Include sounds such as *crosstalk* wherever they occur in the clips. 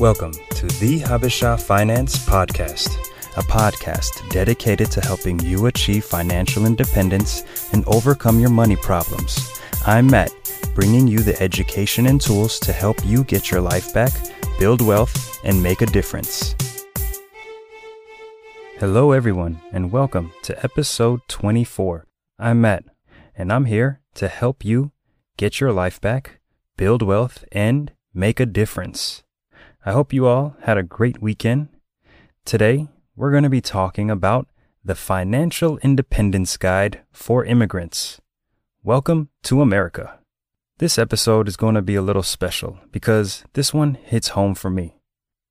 Welcome to the Habesha Finance Podcast, a podcast dedicated to helping you achieve financial independence and overcome your money problems. I'm Matt, bringing you the education and tools to help you get your life back, build wealth, and make a difference. Hello, everyone, and welcome to episode 24. I'm Matt, and I'm here to help you get your life back, build wealth, and make a difference. I hope you all had a great weekend. Today, we're going to be talking about the Financial Independence Guide for Immigrants. Welcome to America. This episode is going to be a little special because this one hits home for me.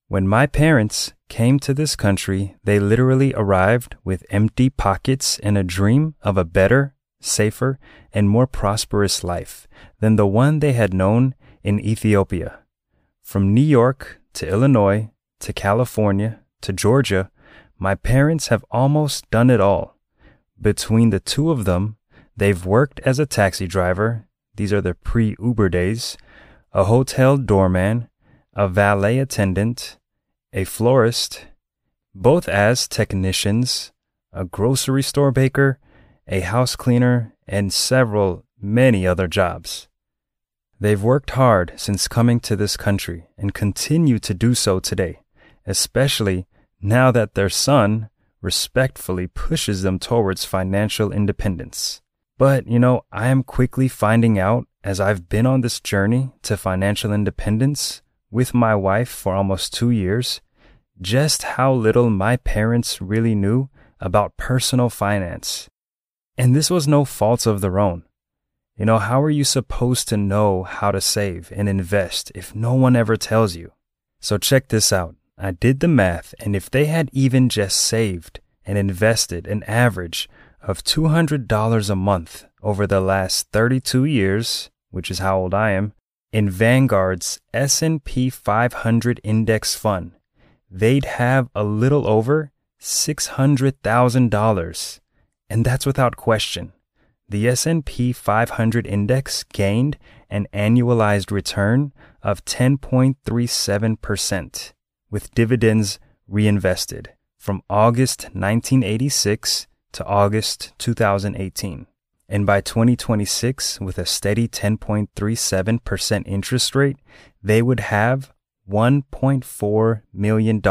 When my parents came to this country, they literally arrived with empty pockets and a dream of a better, safer, and more prosperous life than the one they had known in Ethiopia. From New York to Illinois to California to Georgia, my parents have almost done it all. Between the two of them, they've worked as a taxi driver, these are the pre Uber days, a hotel doorman, a valet attendant, a florist, both as technicians, a grocery store baker, a house cleaner, and several, many other jobs. They've worked hard since coming to this country and continue to do so today, especially now that their son respectfully pushes them towards financial independence. But, you know, I am quickly finding out as I've been on this journey to financial independence with my wife for almost two years, just how little my parents really knew about personal finance. And this was no fault of their own. You know, how are you supposed to know how to save and invest if no one ever tells you? So check this out. I did the math, and if they had even just saved and invested an average of $200 a month over the last 32 years, which is how old I am, in Vanguard's S&P 500 index fund, they'd have a little over $600,000. And that's without question the S&P 500 index gained an annualized return of 10.37% with dividends reinvested from August 1986 to August 2018. And by 2026, with a steady 10.37% interest rate, they would have $1.4 million.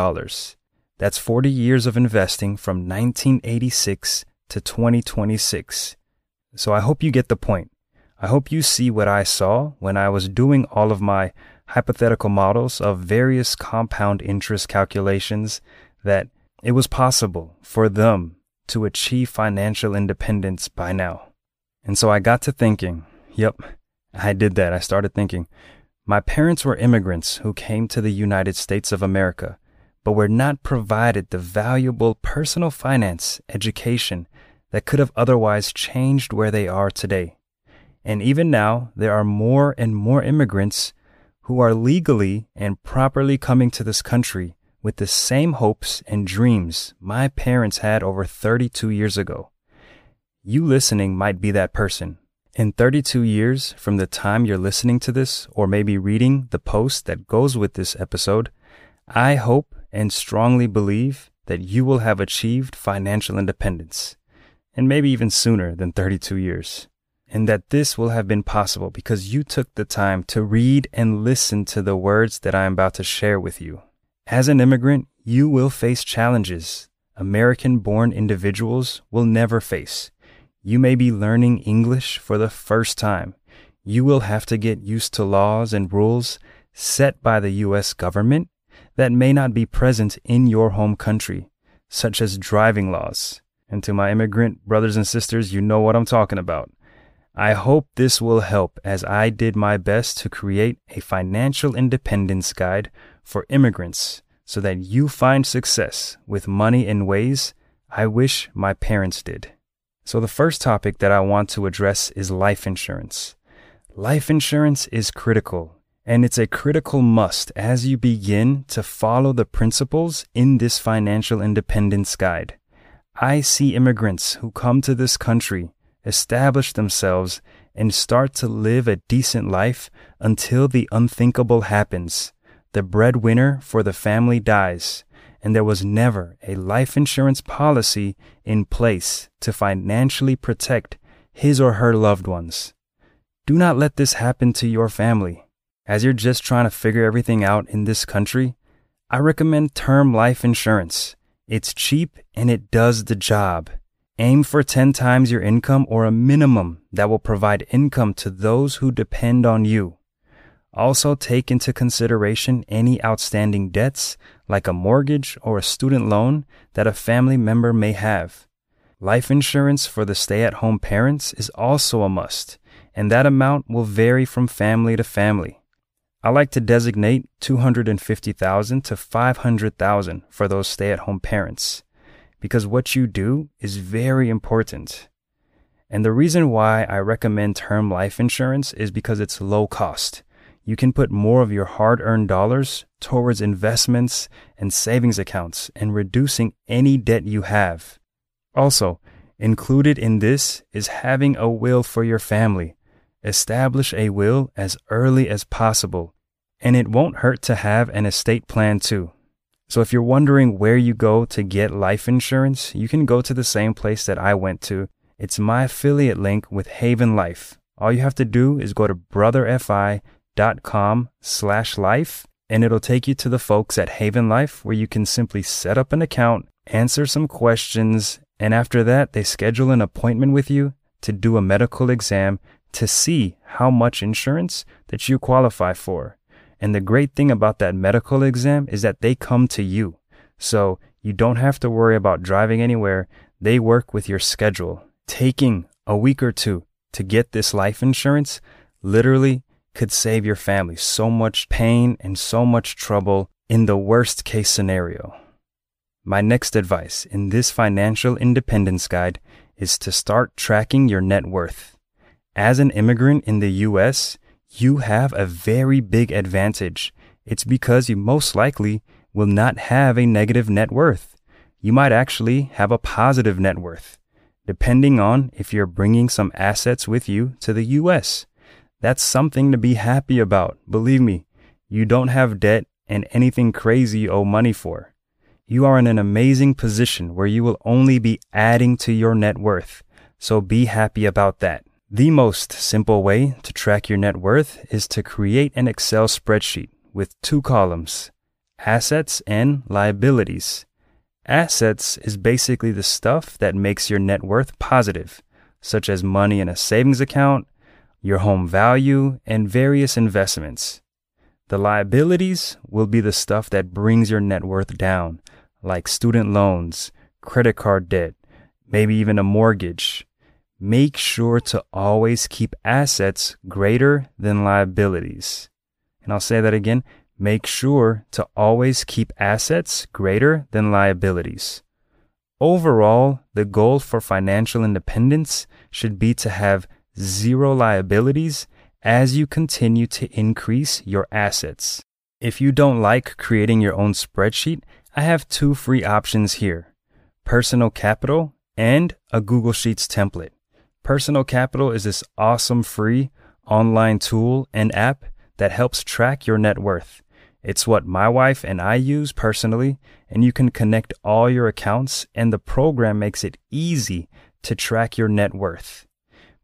That's 40 years of investing from 1986 to 2026 so I hope you get the point. I hope you see what I saw when I was doing all of my hypothetical models of various compound interest calculations that it was possible for them to achieve financial independence by now. And so I got to thinking, yep, I did that. I started thinking, my parents were immigrants who came to the United States of America, but were not provided the valuable personal finance, education, that could have otherwise changed where they are today. And even now, there are more and more immigrants who are legally and properly coming to this country with the same hopes and dreams my parents had over 32 years ago. You listening might be that person. In 32 years from the time you're listening to this, or maybe reading the post that goes with this episode, I hope and strongly believe that you will have achieved financial independence and maybe even sooner than 32 years. And that this will have been possible because you took the time to read and listen to the words that I am about to share with you. As an immigrant, you will face challenges American born individuals will never face. You may be learning English for the first time. You will have to get used to laws and rules set by the U.S. government that may not be present in your home country, such as driving laws, and to my immigrant brothers and sisters, you know what I'm talking about. I hope this will help as I did my best to create a financial independence guide for immigrants so that you find success with money in ways I wish my parents did. So, the first topic that I want to address is life insurance. Life insurance is critical, and it's a critical must as you begin to follow the principles in this financial independence guide. I see immigrants who come to this country, establish themselves, and start to live a decent life until the unthinkable happens. the breadwinner for the family dies, and there was never a life insurance policy in place to financially protect his or her loved ones. Do not let this happen to your family. As you're just trying to figure everything out in this country, I recommend term life insurance. It's cheap and it does the job. Aim for 10 times your income or a minimum that will provide income to those who depend on you. Also, take into consideration any outstanding debts, like a mortgage or a student loan, that a family member may have. Life insurance for the stay at home parents is also a must, and that amount will vary from family to family. I like to designate 250,000 to 500,000 for those stay-at-home parents because what you do is very important. And the reason why I recommend term life insurance is because it's low cost. You can put more of your hard-earned dollars towards investments and savings accounts and reducing any debt you have. Also, included in this is having a will for your family Establish a will as early as possible, and it won't hurt to have an estate plan too. So if you're wondering where you go to get life insurance, you can go to the same place that I went to. It's my affiliate link with Haven Life. All you have to do is go to brotherfi.com slash life and it'll take you to the folks at Haven Life where you can simply set up an account, answer some questions, and after that, they schedule an appointment with you to do a medical exam to see how much insurance that you qualify for. And the great thing about that medical exam is that they come to you. So you don't have to worry about driving anywhere. They work with your schedule. Taking a week or two to get this life insurance literally could save your family so much pain and so much trouble in the worst case scenario. My next advice in this financial independence guide is to start tracking your net worth. As an immigrant in the US, you have a very big advantage. It's because you most likely will not have a negative net worth. You might actually have a positive net worth, depending on if you're bringing some assets with you to the US. That's something to be happy about. Believe me, you don't have debt and anything crazy you owe money for. You are in an amazing position where you will only be adding to your net worth. So be happy about that. The most simple way to track your net worth is to create an Excel spreadsheet with two columns assets and liabilities. Assets is basically the stuff that makes your net worth positive, such as money in a savings account, your home value, and various investments. The liabilities will be the stuff that brings your net worth down, like student loans, credit card debt, maybe even a mortgage make sure to always keep assets greater than liabilities. And I'll say that again. Make sure to always keep assets greater than liabilities. Overall, the goal for financial independence should be to have zero liabilities as you continue to increase your assets. If you don't like creating your own spreadsheet, I have two free options here Personal Capital and a Google Sheets template. Personal Capital is this awesome free online tool and app that helps track your net worth. It's what my wife and I use personally, and you can connect all your accounts, and the program makes it easy to track your net worth.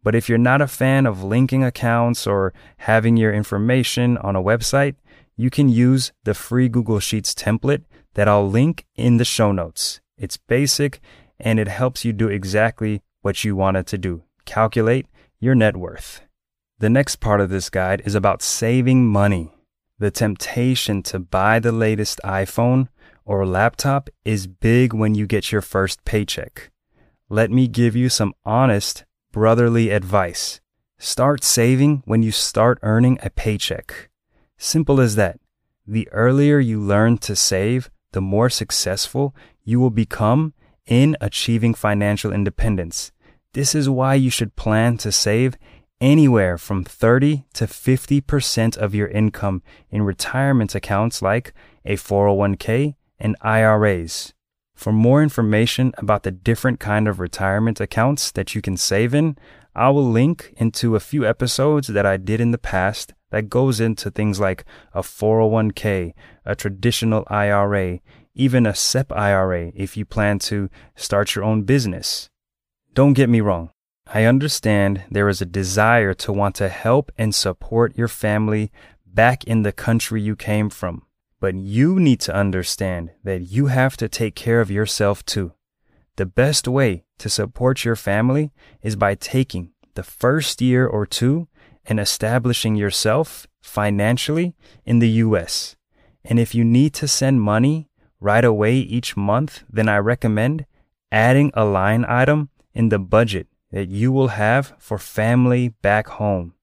But if you're not a fan of linking accounts or having your information on a website, you can use the free Google Sheets template that I'll link in the show notes. It's basic and it helps you do exactly what you wanted to do calculate your net worth. The next part of this guide is about saving money. The temptation to buy the latest iPhone or laptop is big when you get your first paycheck. Let me give you some honest, brotherly advice. Start saving when you start earning a paycheck. Simple as that. The earlier you learn to save, the more successful you will become in achieving financial independence. This is why you should plan to save anywhere from 30 to 50% of your income in retirement accounts like a 401k and IRAs. For more information about the different kind of retirement accounts that you can save in, I will link into a few episodes that I did in the past that goes into things like a 401k, a traditional IRA, even a SEP IRA if you plan to start your own business. Don't get me wrong. I understand there is a desire to want to help and support your family back in the country you came from. But you need to understand that you have to take care of yourself too. The best way to support your family is by taking the first year or two and establishing yourself financially in the US. And if you need to send money right away each month, then I recommend adding a line item in the budget that you will have for family back home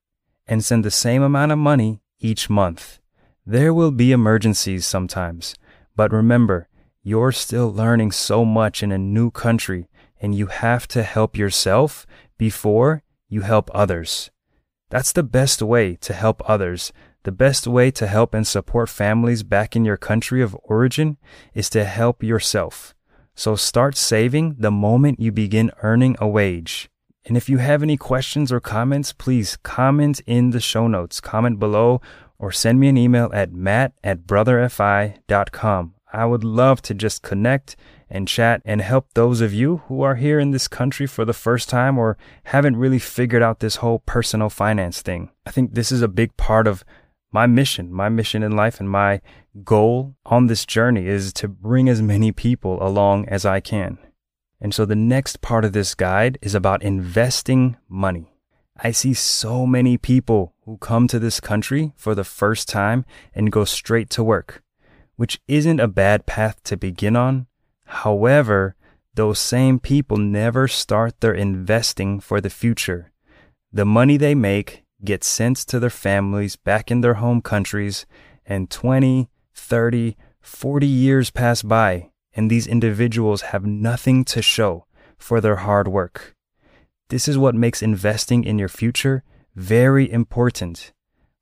and send the same amount of money each month. There will be emergencies sometimes, but remember, you're still learning so much in a new country and you have to help yourself before you help others. That's the best way to help others. The best way to help and support families back in your country of origin is to help yourself. So start saving the moment you begin earning a wage. And if you have any questions or comments, please comment in the show notes, comment below, or send me an email at matt at brotherfi.com. I would love to just connect and chat and help those of you who are here in this country for the first time or haven't really figured out this whole personal finance thing. I think this is a big part of my mission, my mission in life, and my goal on this journey is to bring as many people along as I can. And so the next part of this guide is about investing money. I see so many people who come to this country for the first time and go straight to work, which isn't a bad path to begin on. However, those same people never start their investing for the future. The money they make gets sent to their families back in their home countries, and 20, 30, 40 years pass by, and these individuals have nothing to show for their hard work. This is what makes investing in your future very important.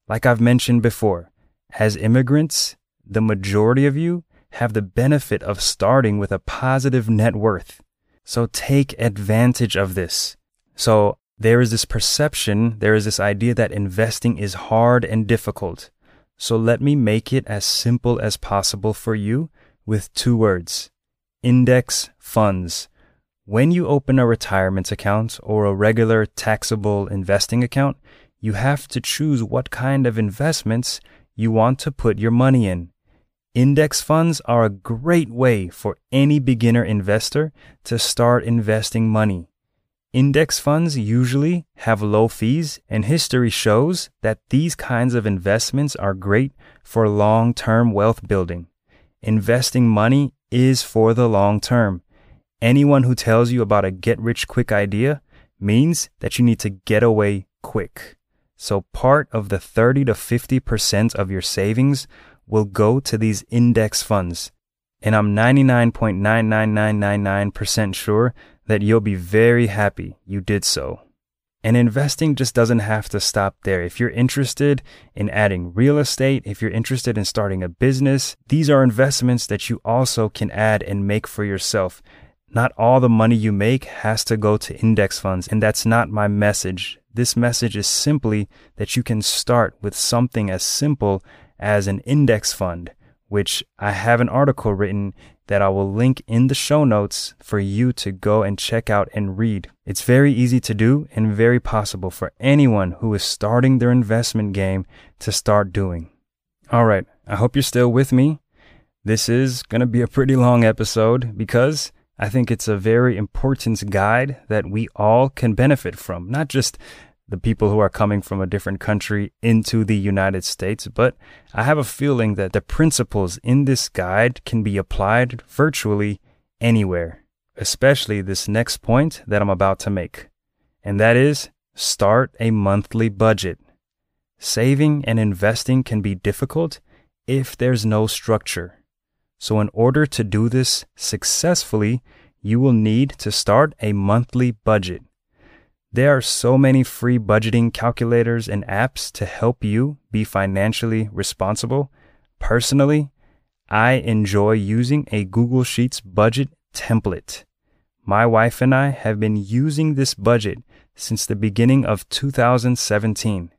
Like I've mentioned before, as immigrants, the majority of you have the benefit of starting with a positive net worth. So take advantage of this. So there is this perception, there is this idea that investing is hard and difficult. So let me make it as simple as possible for you with two words index funds. When you open a retirement account or a regular taxable investing account, you have to choose what kind of investments you want to put your money in. Index funds are a great way for any beginner investor to start investing money. Index funds usually have low fees, and history shows that these kinds of investments are great for long term wealth building. Investing money is for the long term. Anyone who tells you about a get rich quick idea means that you need to get away quick. So part of the 30 to 50% of your savings will go to these index funds. And I'm 99.99999% sure that you'll be very happy you did so. And investing just doesn't have to stop there. If you're interested in adding real estate, if you're interested in starting a business, these are investments that you also can add and make for yourself. Not all the money you make has to go to index funds, and that's not my message. This message is simply that you can start with something as simple as an index fund, which I have an article written that I will link in the show notes for you to go and check out and read. It's very easy to do and very possible for anyone who is starting their investment game to start doing. All right, I hope you're still with me. This is going to be a pretty long episode because I think it's a very important guide that we all can benefit from, not just the people who are coming from a different country into the United States, but I have a feeling that the principles in this guide can be applied virtually anywhere, especially this next point that I'm about to make. And that is start a monthly budget. Saving and investing can be difficult if there's no structure. So, in order to do this successfully, you will need to start a monthly budget. There are so many free budgeting calculators and apps to help you be financially responsible. Personally, I enjoy using a Google Sheets budget template. My wife and I have been using this budget since the beginning of 2017.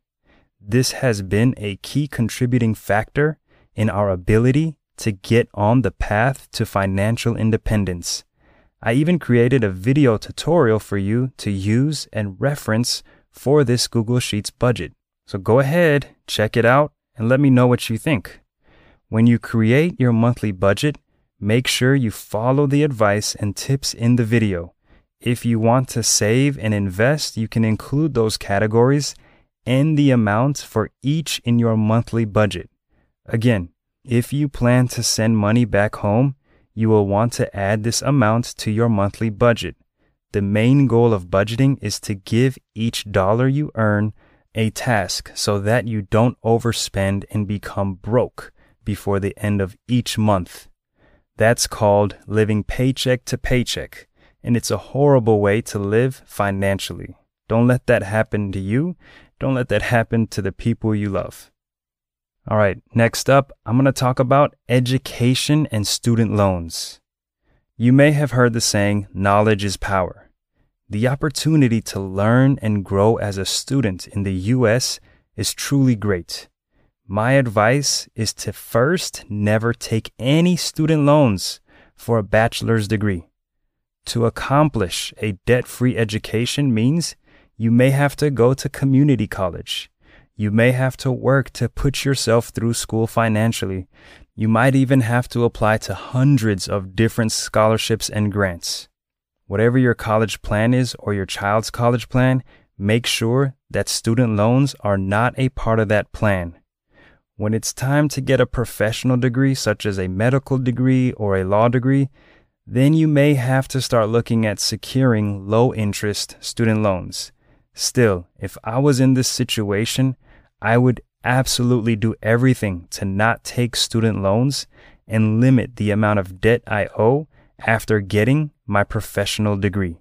this has been a key contributing factor in our ability to get on the path to financial independence. I even created a video tutorial for you to use and reference for this Google Sheets budget. So go ahead, check it out, and let me know what you think. When you create your monthly budget, make sure you follow the advice and tips in the video. If you want to save and invest, you can include those categories and the amounts for each in your monthly budget. Again, if you plan to send money back home, you will want to add this amount to your monthly budget. The main goal of budgeting is to give each dollar you earn a task so that you don't overspend and become broke before the end of each month. That's called living paycheck to paycheck, and it's a horrible way to live financially. Don't let that happen to you. Don't let that happen to the people you love. All right, next up, I'm going to talk about education and student loans. You may have heard the saying, knowledge is power. The opportunity to learn and grow as a student in the US is truly great. My advice is to first never take any student loans for a bachelor's degree. To accomplish a debt free education means you may have to go to community college. You may have to work to put yourself through school financially. You might even have to apply to hundreds of different scholarships and grants. Whatever your college plan is or your child's college plan, make sure that student loans are not a part of that plan. When it's time to get a professional degree, such as a medical degree or a law degree, then you may have to start looking at securing low interest student loans. Still, if I was in this situation, I would absolutely do everything to not take student loans and limit the amount of debt I owe after getting my professional degree.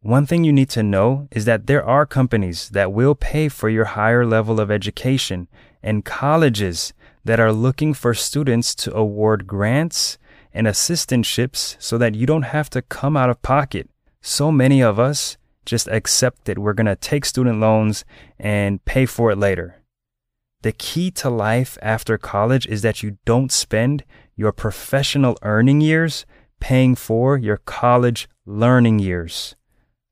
One thing you need to know is that there are companies that will pay for your higher level of education and colleges that are looking for students to award grants and assistantships so that you don't have to come out of pocket. So many of us just accept that we're going to take student loans and pay for it later. The key to life after college is that you don't spend your professional earning years paying for your college learning years.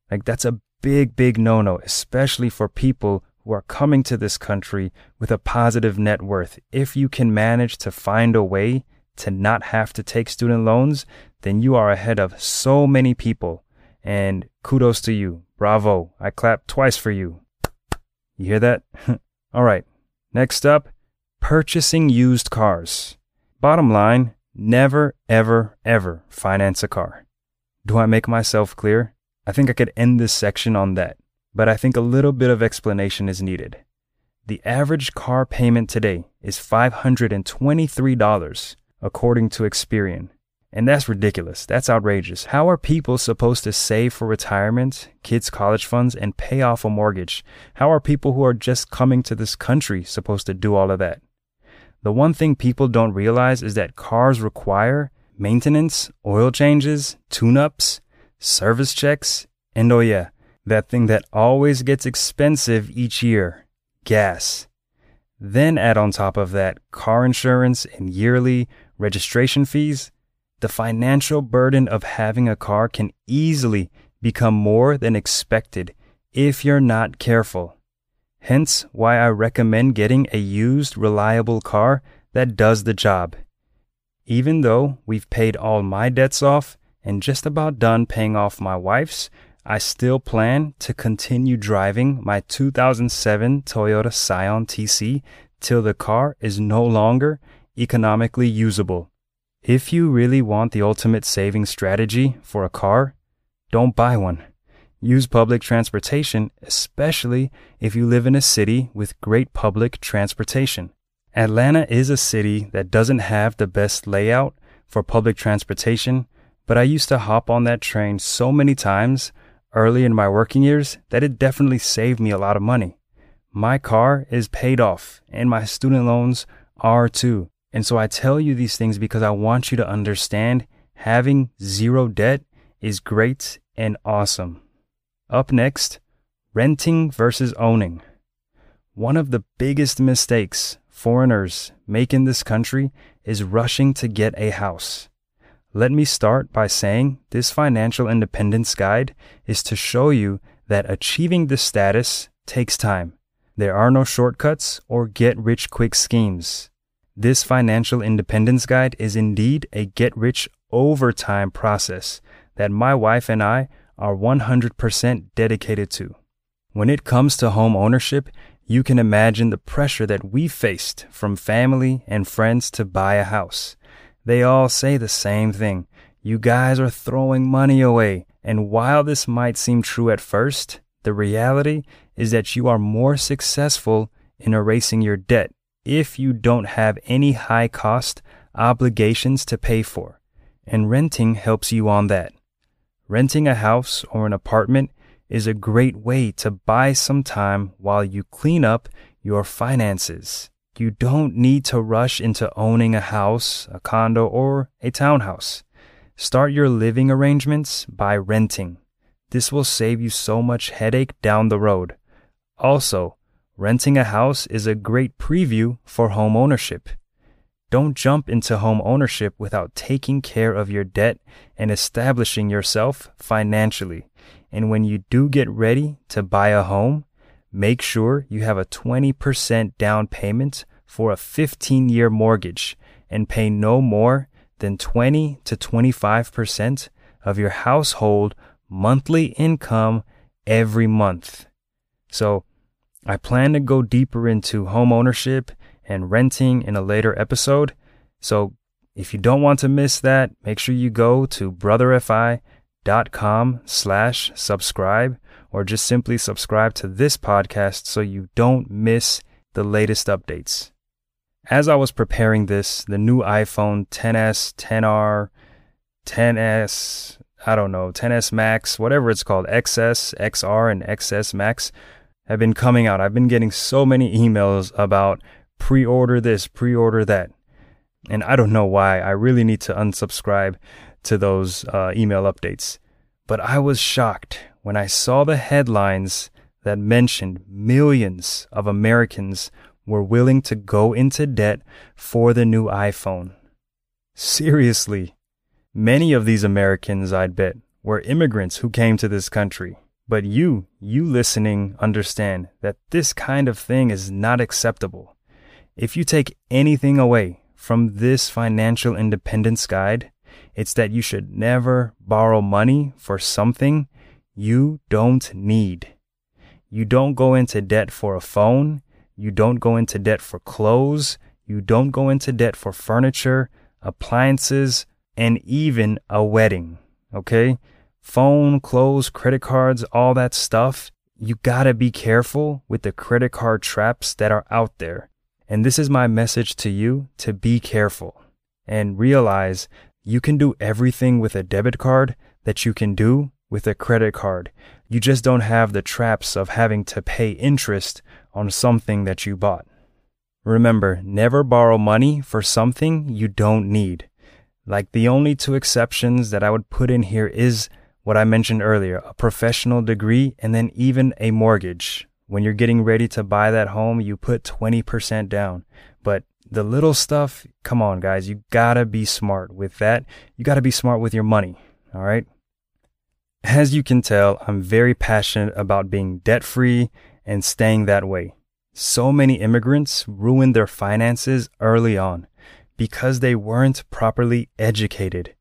Like, that's a big, big no no, especially for people who are coming to this country with a positive net worth. If you can manage to find a way to not have to take student loans, then you are ahead of so many people. And kudos to you. Bravo. I clap twice for you. You hear that? *laughs* All right. Next up, purchasing used cars. Bottom line, never, ever, ever finance a car. Do I make myself clear? I think I could end this section on that but I think a little bit of explanation is needed. The average car payment today is $523, according to Experian. And that's ridiculous. That's outrageous. How are people supposed to save for retirement, kids' college funds, and pay off a mortgage? How are people who are just coming to this country supposed to do all of that? The one thing people don't realize is that cars require maintenance, oil changes, tune ups, service checks, and oh yeah, that thing that always gets expensive each year gas. Then add on top of that car insurance and yearly registration fees. The financial burden of having a car can easily become more than expected if you're not careful. Hence, why I recommend getting a used, reliable car that does the job. Even though we've paid all my debts off and just about done paying off my wife's, I still plan to continue driving my 2007 Toyota Scion TC till the car is no longer economically usable. If you really want the ultimate saving strategy for a car, don't buy one. Use public transportation, especially if you live in a city with great public transportation. Atlanta is a city that doesn't have the best layout for public transportation, but I used to hop on that train so many times early in my working years that it definitely saved me a lot of money. My car is paid off and my student loans are too. And so I tell you these things because I want you to understand having zero debt is great and awesome. Up next, renting versus owning. One of the biggest mistakes foreigners make in this country is rushing to get a house. Let me start by saying this financial independence guide is to show you that achieving this status takes time. There are no shortcuts or get rich quick schemes. This financial independence guide is indeed a get rich over time process that my wife and I are 100% dedicated to. When it comes to home ownership, you can imagine the pressure that we faced from family and friends to buy a house. They all say the same thing. You guys are throwing money away. And while this might seem true at first, the reality is that you are more successful in erasing your debt if you don't have any high cost obligations to pay for. And renting helps you on that. Renting a house or an apartment is a great way to buy some time while you clean up your finances. You don't need to rush into owning a house, a condo, or a townhouse. Start your living arrangements by renting. This will save you so much headache down the road. Also, renting a house is a great preview for home ownership. Don't jump into home ownership without taking care of your debt and establishing yourself financially. And when you do get ready to buy a home, make sure you have a 20% down payment for a 15 year mortgage and pay no more than 20 to 25% of your household monthly income every month. So, I plan to go deeper into home ownership and renting in a later episode. So, if you don't want to miss that, make sure you go to brotherfi.com slash subscribe or just simply subscribe to this podcast so you don't miss the latest updates. As I was preparing this, the new iPhone 10s, 10R, 10s, I don't know, 10s Max, whatever it's called, XS, XR, and XS Max have been coming out. I've been getting so many emails about pre order this, pre order that. And I don't know why. I really need to unsubscribe to those uh, email updates. But I was shocked when I saw the headlines that mentioned millions of Americans were willing to go into debt for the new iPhone. Seriously. Many of these Americans, I'd bet, were immigrants who came to this country. But you, you listening, understand that this kind of thing is not acceptable. If you take anything away from this financial independence guide, it's that you should never borrow money for something you don't need. You don't go into debt for a phone. You don't go into debt for clothes. You don't go into debt for furniture, appliances, and even a wedding. Okay? Phone, clothes, credit cards, all that stuff, you gotta be careful with the credit card traps that are out there. And this is my message to you to be careful and realize you can do everything with a debit card that you can do with a credit card. You just don't have the traps of having to pay interest on something that you bought. Remember, never borrow money for something you don't need. Like the only two exceptions that I would put in here is what I mentioned earlier a professional degree, and then even a mortgage. When you're getting ready to buy that home, you put 20% down. But the little stuff, come on, guys, you gotta be smart with that. You gotta be smart with your money, all right? As you can tell, I'm very passionate about being debt free and staying that way. So many immigrants ruin their finances early on because they weren't properly educated.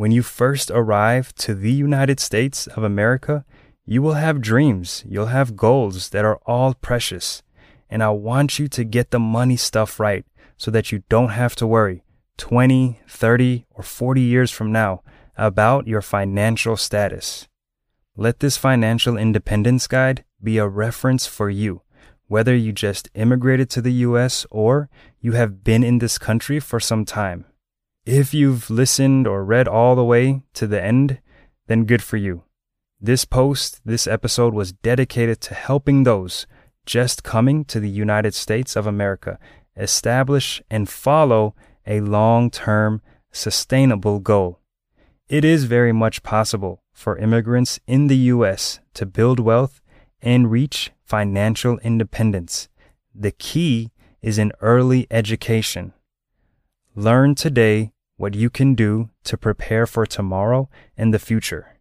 When you first arrive to the United States of America, you will have dreams, you'll have goals that are all precious. And I want you to get the money stuff right so that you don't have to worry 20, 30, or 40 years from now about your financial status. Let this financial independence guide be a reference for you, whether you just immigrated to the US or you have been in this country for some time. If you've listened or read all the way to the end, then good for you. This post, this episode was dedicated to helping those just coming to the United States of America establish and follow a long term, sustainable goal. It is very much possible for immigrants in the U.S. to build wealth and reach financial independence. the key is in early education. Learn today what you can do to prepare for tomorrow and the future.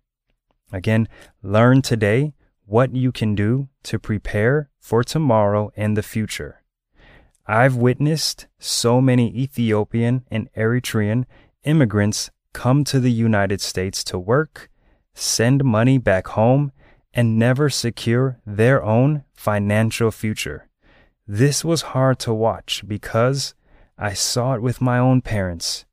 Again, learn today what you can do to prepare for tomorrow and the future. I've witnessed so many Ethiopian and Eritrean immigrants come to the United States to work, send money back home, and never secure their own financial future. This was hard to watch because I saw it with my own parents.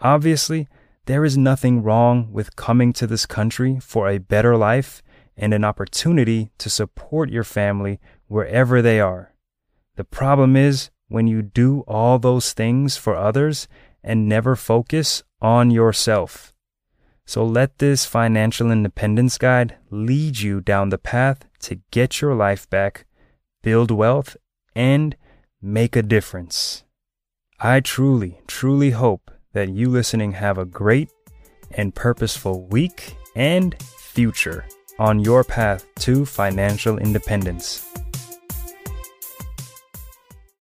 Obviously, there is nothing wrong with coming to this country for a better life and an opportunity to support your family wherever they are. The problem is when you do all those things for others and never focus on yourself. So let this financial independence guide lead you down the path to get your life back, build wealth, and make a difference. I truly, truly hope that you listening have a great and purposeful week and future on your path to financial independence.